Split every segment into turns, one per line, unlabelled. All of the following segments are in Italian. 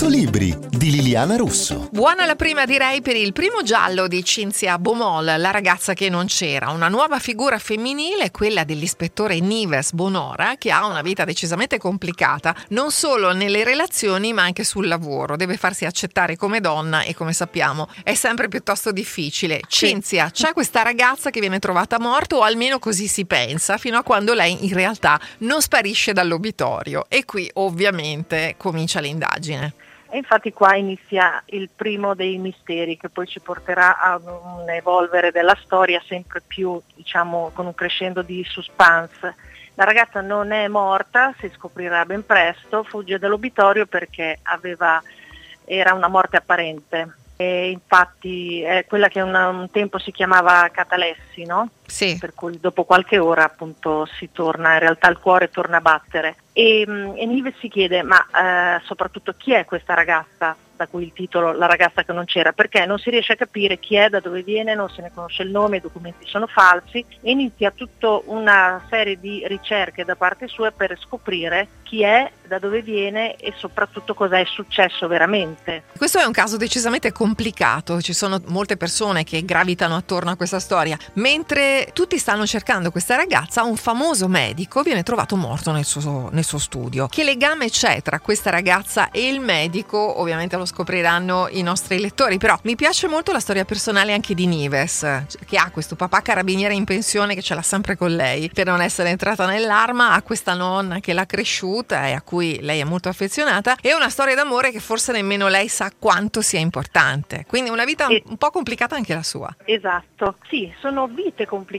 100 libri di Liliana Russo.
Buona la prima direi per il primo giallo di Cinzia Bomol, la ragazza che non c'era, una nuova figura femminile, quella dell'ispettore Nives Bonora, che ha una vita decisamente complicata, non solo nelle relazioni ma anche sul lavoro, deve farsi accettare come donna e come sappiamo è sempre piuttosto difficile. Cinzia, c'è questa ragazza che viene trovata morta o almeno così si pensa, fino a quando lei in realtà non sparisce dall'obitorio e qui ovviamente comincia l'indagine.
E infatti qua inizia il primo dei misteri che poi ci porterà a un evolvere della storia sempre più, diciamo, con un crescendo di suspense. La ragazza non è morta, si scoprirà ben presto, fugge dall'obitorio perché aveva, era una morte apparente. E infatti è quella che una, un tempo si chiamava catalessi, no?
Sì.
Per cui dopo qualche ora appunto si torna, in realtà il cuore torna a battere. E, e Nive si chiede, ma eh, soprattutto chi è questa ragazza? da cui il titolo La ragazza che non c'era, perché non si riesce a capire chi è, da dove viene, non se ne conosce il nome, i documenti sono falsi e inizia tutta una serie di ricerche da parte sua per scoprire chi è, da dove viene e soprattutto cosa è successo veramente.
Questo è un caso decisamente complicato, ci sono molte persone che gravitano attorno a questa storia. Mentre tutti stanno cercando questa ragazza, un famoso medico viene trovato morto nel suo, nel suo studio. Che legame c'è tra questa ragazza e il medico? Ovviamente lo scopriranno i nostri lettori, però mi piace molto la storia personale anche di Nives, che ha questo papà carabiniere in pensione che ce l'ha sempre con lei per non essere entrata nell'arma, ha questa nonna che l'ha cresciuta e a cui lei è molto affezionata e una storia d'amore che forse nemmeno lei sa quanto sia importante. Quindi una vita un po' complicata anche la sua.
Esatto, sì, sono vite complicate,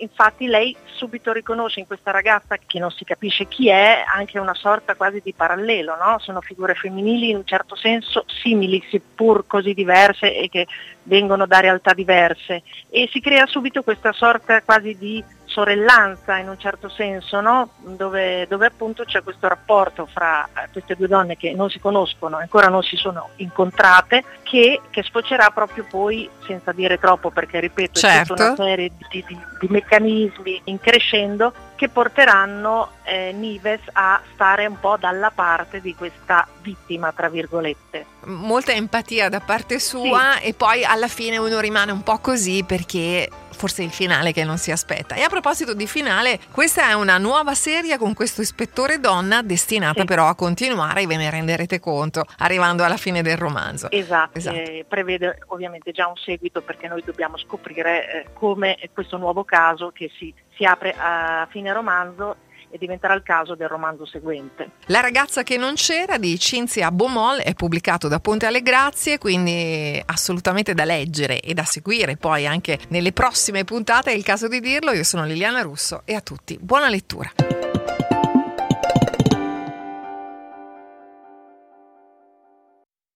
infatti lei subito riconosce in questa ragazza che non si capisce chi è anche una sorta quasi di parallelo, no? sono figure femminili in un certo senso simili seppur così diverse e che vengono da realtà diverse e si crea subito questa sorta quasi di sorellanza in un certo senso, no? dove, dove, appunto c'è questo rapporto fra eh, queste due donne che non si conoscono, ancora non si sono incontrate, che, che sfocerà proprio poi, senza dire troppo perché ripeto,
certo.
è tutta una serie di, di, di meccanismi in crescendo che porteranno eh, Nives a stare un po' dalla parte di questa vittima, tra virgolette.
Molta empatia da parte sua sì. e poi alla fine uno rimane un po' così perché forse è il finale che non si aspetta. E a proposito di finale, questa è una nuova serie con questo ispettore donna destinata sì. però a continuare, ve ne renderete conto, arrivando alla fine del romanzo.
Esatto, esatto. Prevede ovviamente già un seguito perché noi dobbiamo scoprire eh, come questo nuovo caso che si, si apre a fine romanzo e diventerà il caso del romanzo seguente.
La ragazza che non c'era di Cinzia Bomol è pubblicato da Ponte alle Grazie, quindi assolutamente da leggere e da seguire poi anche nelle prossime puntate, è il caso di dirlo. Io sono Liliana Russo e a tutti buona lettura.